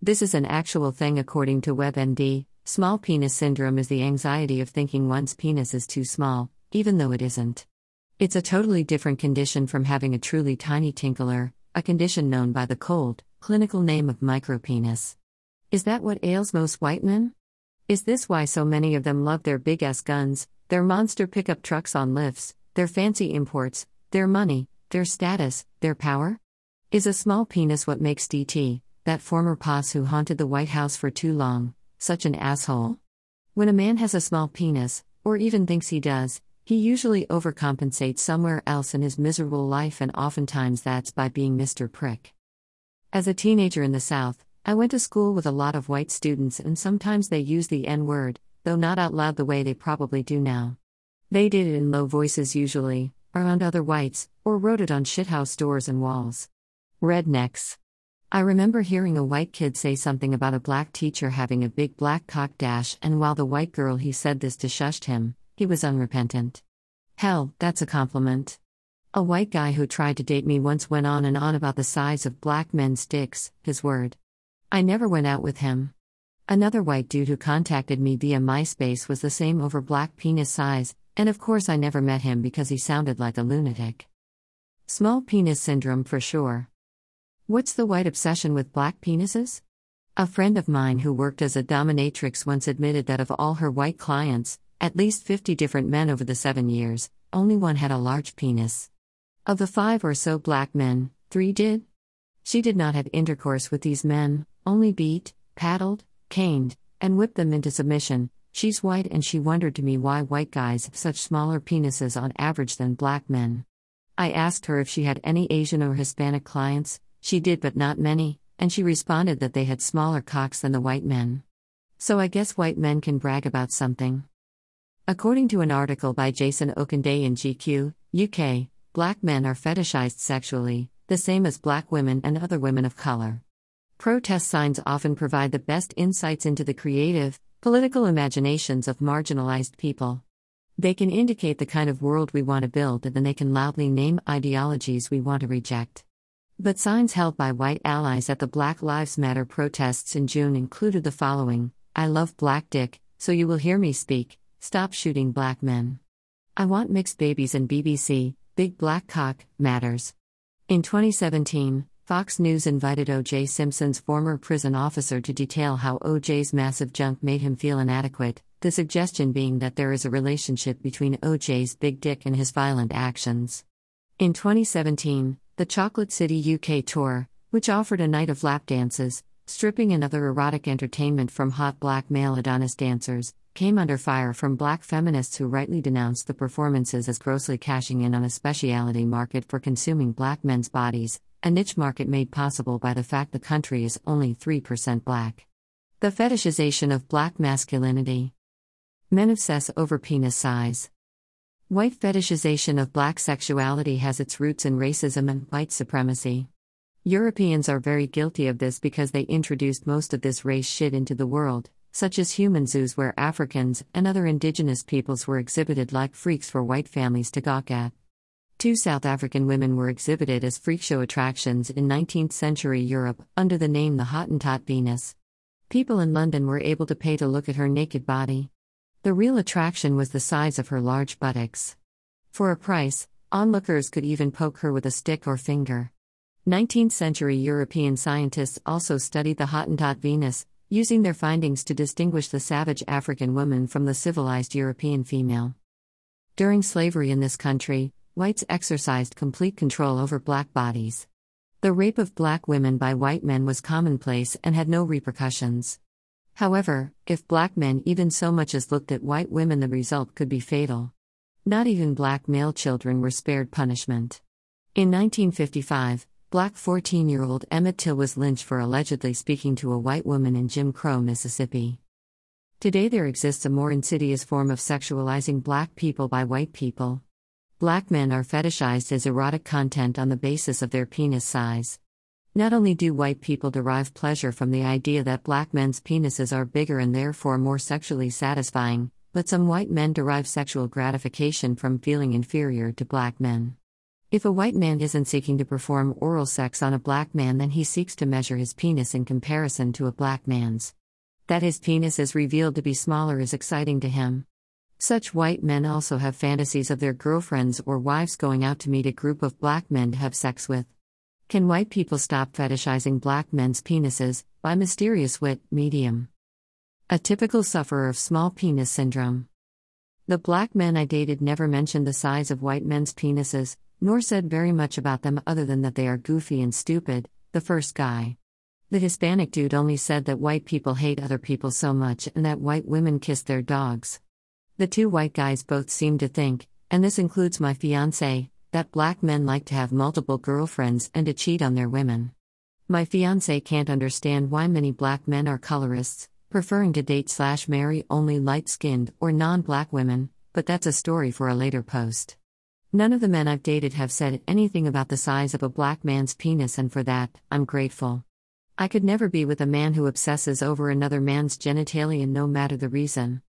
This is an actual thing according to WebMD. Small penis syndrome is the anxiety of thinking one's penis is too small, even though it isn't. It's a totally different condition from having a truly tiny tinkler, a condition known by the cold, clinical name of micropenis. Is that what ails most white men? Is this why so many of them love their big ass guns, their monster pickup trucks on lifts, their fancy imports, their money, their status, their power? Is a small penis what makes DT, that former boss who haunted the White House for too long, such an asshole? When a man has a small penis, or even thinks he does, he usually overcompensates somewhere else in his miserable life, and oftentimes that's by being Mr. Prick. As a teenager in the South, I went to school with a lot of white students, and sometimes they used the N word, though not out loud the way they probably do now. They did it in low voices usually, around other whites, or wrote it on shithouse doors and walls. Rednecks. I remember hearing a white kid say something about a black teacher having a big black cock dash, and while the white girl he said this to shushed him, he was unrepentant. Hell, that's a compliment. A white guy who tried to date me once went on and on about the size of black men's dicks, his word. I never went out with him. Another white dude who contacted me via MySpace was the same over black penis size, and of course I never met him because he sounded like a lunatic. Small penis syndrome for sure. What's the white obsession with black penises? A friend of mine who worked as a dominatrix once admitted that of all her white clients, at least 50 different men over the seven years, only one had a large penis. Of the five or so black men, three did? She did not have intercourse with these men, only beat, paddled, caned, and whipped them into submission. She's white and she wondered to me why white guys have such smaller penises on average than black men. I asked her if she had any Asian or Hispanic clients, she did but not many, and she responded that they had smaller cocks than the white men. So I guess white men can brag about something. According to an article by Jason Okundaye in GQ, UK, black men are fetishized sexually, the same as black women and other women of color. Protest signs often provide the best insights into the creative, political imaginations of marginalized people. They can indicate the kind of world we want to build, and then they can loudly name ideologies we want to reject. But signs held by white allies at the Black Lives Matter protests in June included the following I love black dick, so you will hear me speak, stop shooting black men. I want mixed babies and BBC, big black cock, matters. In 2017, Fox News invited O.J. Simpson's former prison officer to detail how O.J.'s massive junk made him feel inadequate, the suggestion being that there is a relationship between O.J.'s big dick and his violent actions. In 2017, the Chocolate City UK tour, which offered a night of lap dances, stripping, and other erotic entertainment from hot black male Adonis dancers, came under fire from black feminists who rightly denounced the performances as grossly cashing in on a speciality market for consuming black men's bodies, a niche market made possible by the fact the country is only 3% black. The fetishization of black masculinity. Men obsess over penis size. White fetishization of black sexuality has its roots in racism and white supremacy. Europeans are very guilty of this because they introduced most of this race shit into the world, such as human zoos where Africans and other indigenous peoples were exhibited like freaks for white families to gawk at. Two South African women were exhibited as freakshow attractions in 19th century Europe under the name the Hottentot Venus. People in London were able to pay to look at her naked body. The real attraction was the size of her large buttocks. For a price, onlookers could even poke her with a stick or finger. 19th century European scientists also studied the Hottentot Venus, using their findings to distinguish the savage African woman from the civilized European female. During slavery in this country, whites exercised complete control over black bodies. The rape of black women by white men was commonplace and had no repercussions. However, if black men even so much as looked at white women, the result could be fatal. Not even black male children were spared punishment. In 1955, black 14 year old Emmett Till was lynched for allegedly speaking to a white woman in Jim Crow, Mississippi. Today, there exists a more insidious form of sexualizing black people by white people. Black men are fetishized as erotic content on the basis of their penis size. Not only do white people derive pleasure from the idea that black men's penises are bigger and therefore more sexually satisfying, but some white men derive sexual gratification from feeling inferior to black men. If a white man isn't seeking to perform oral sex on a black man, then he seeks to measure his penis in comparison to a black man's. That his penis is revealed to be smaller is exciting to him. Such white men also have fantasies of their girlfriends or wives going out to meet a group of black men to have sex with. Can white people stop fetishizing black men's penises? By Mysterious Wit, Medium. A typical sufferer of small penis syndrome. The black men I dated never mentioned the size of white men's penises, nor said very much about them other than that they are goofy and stupid, the first guy. The Hispanic dude only said that white people hate other people so much and that white women kiss their dogs. The two white guys both seemed to think, and this includes my fiance, that black men like to have multiple girlfriends and to cheat on their women. My fiance can't understand why many black men are colorists, preferring to date slash marry only light skinned or non black women, but that's a story for a later post. None of the men I've dated have said anything about the size of a black man's penis, and for that, I'm grateful. I could never be with a man who obsesses over another man's genitalia no matter the reason.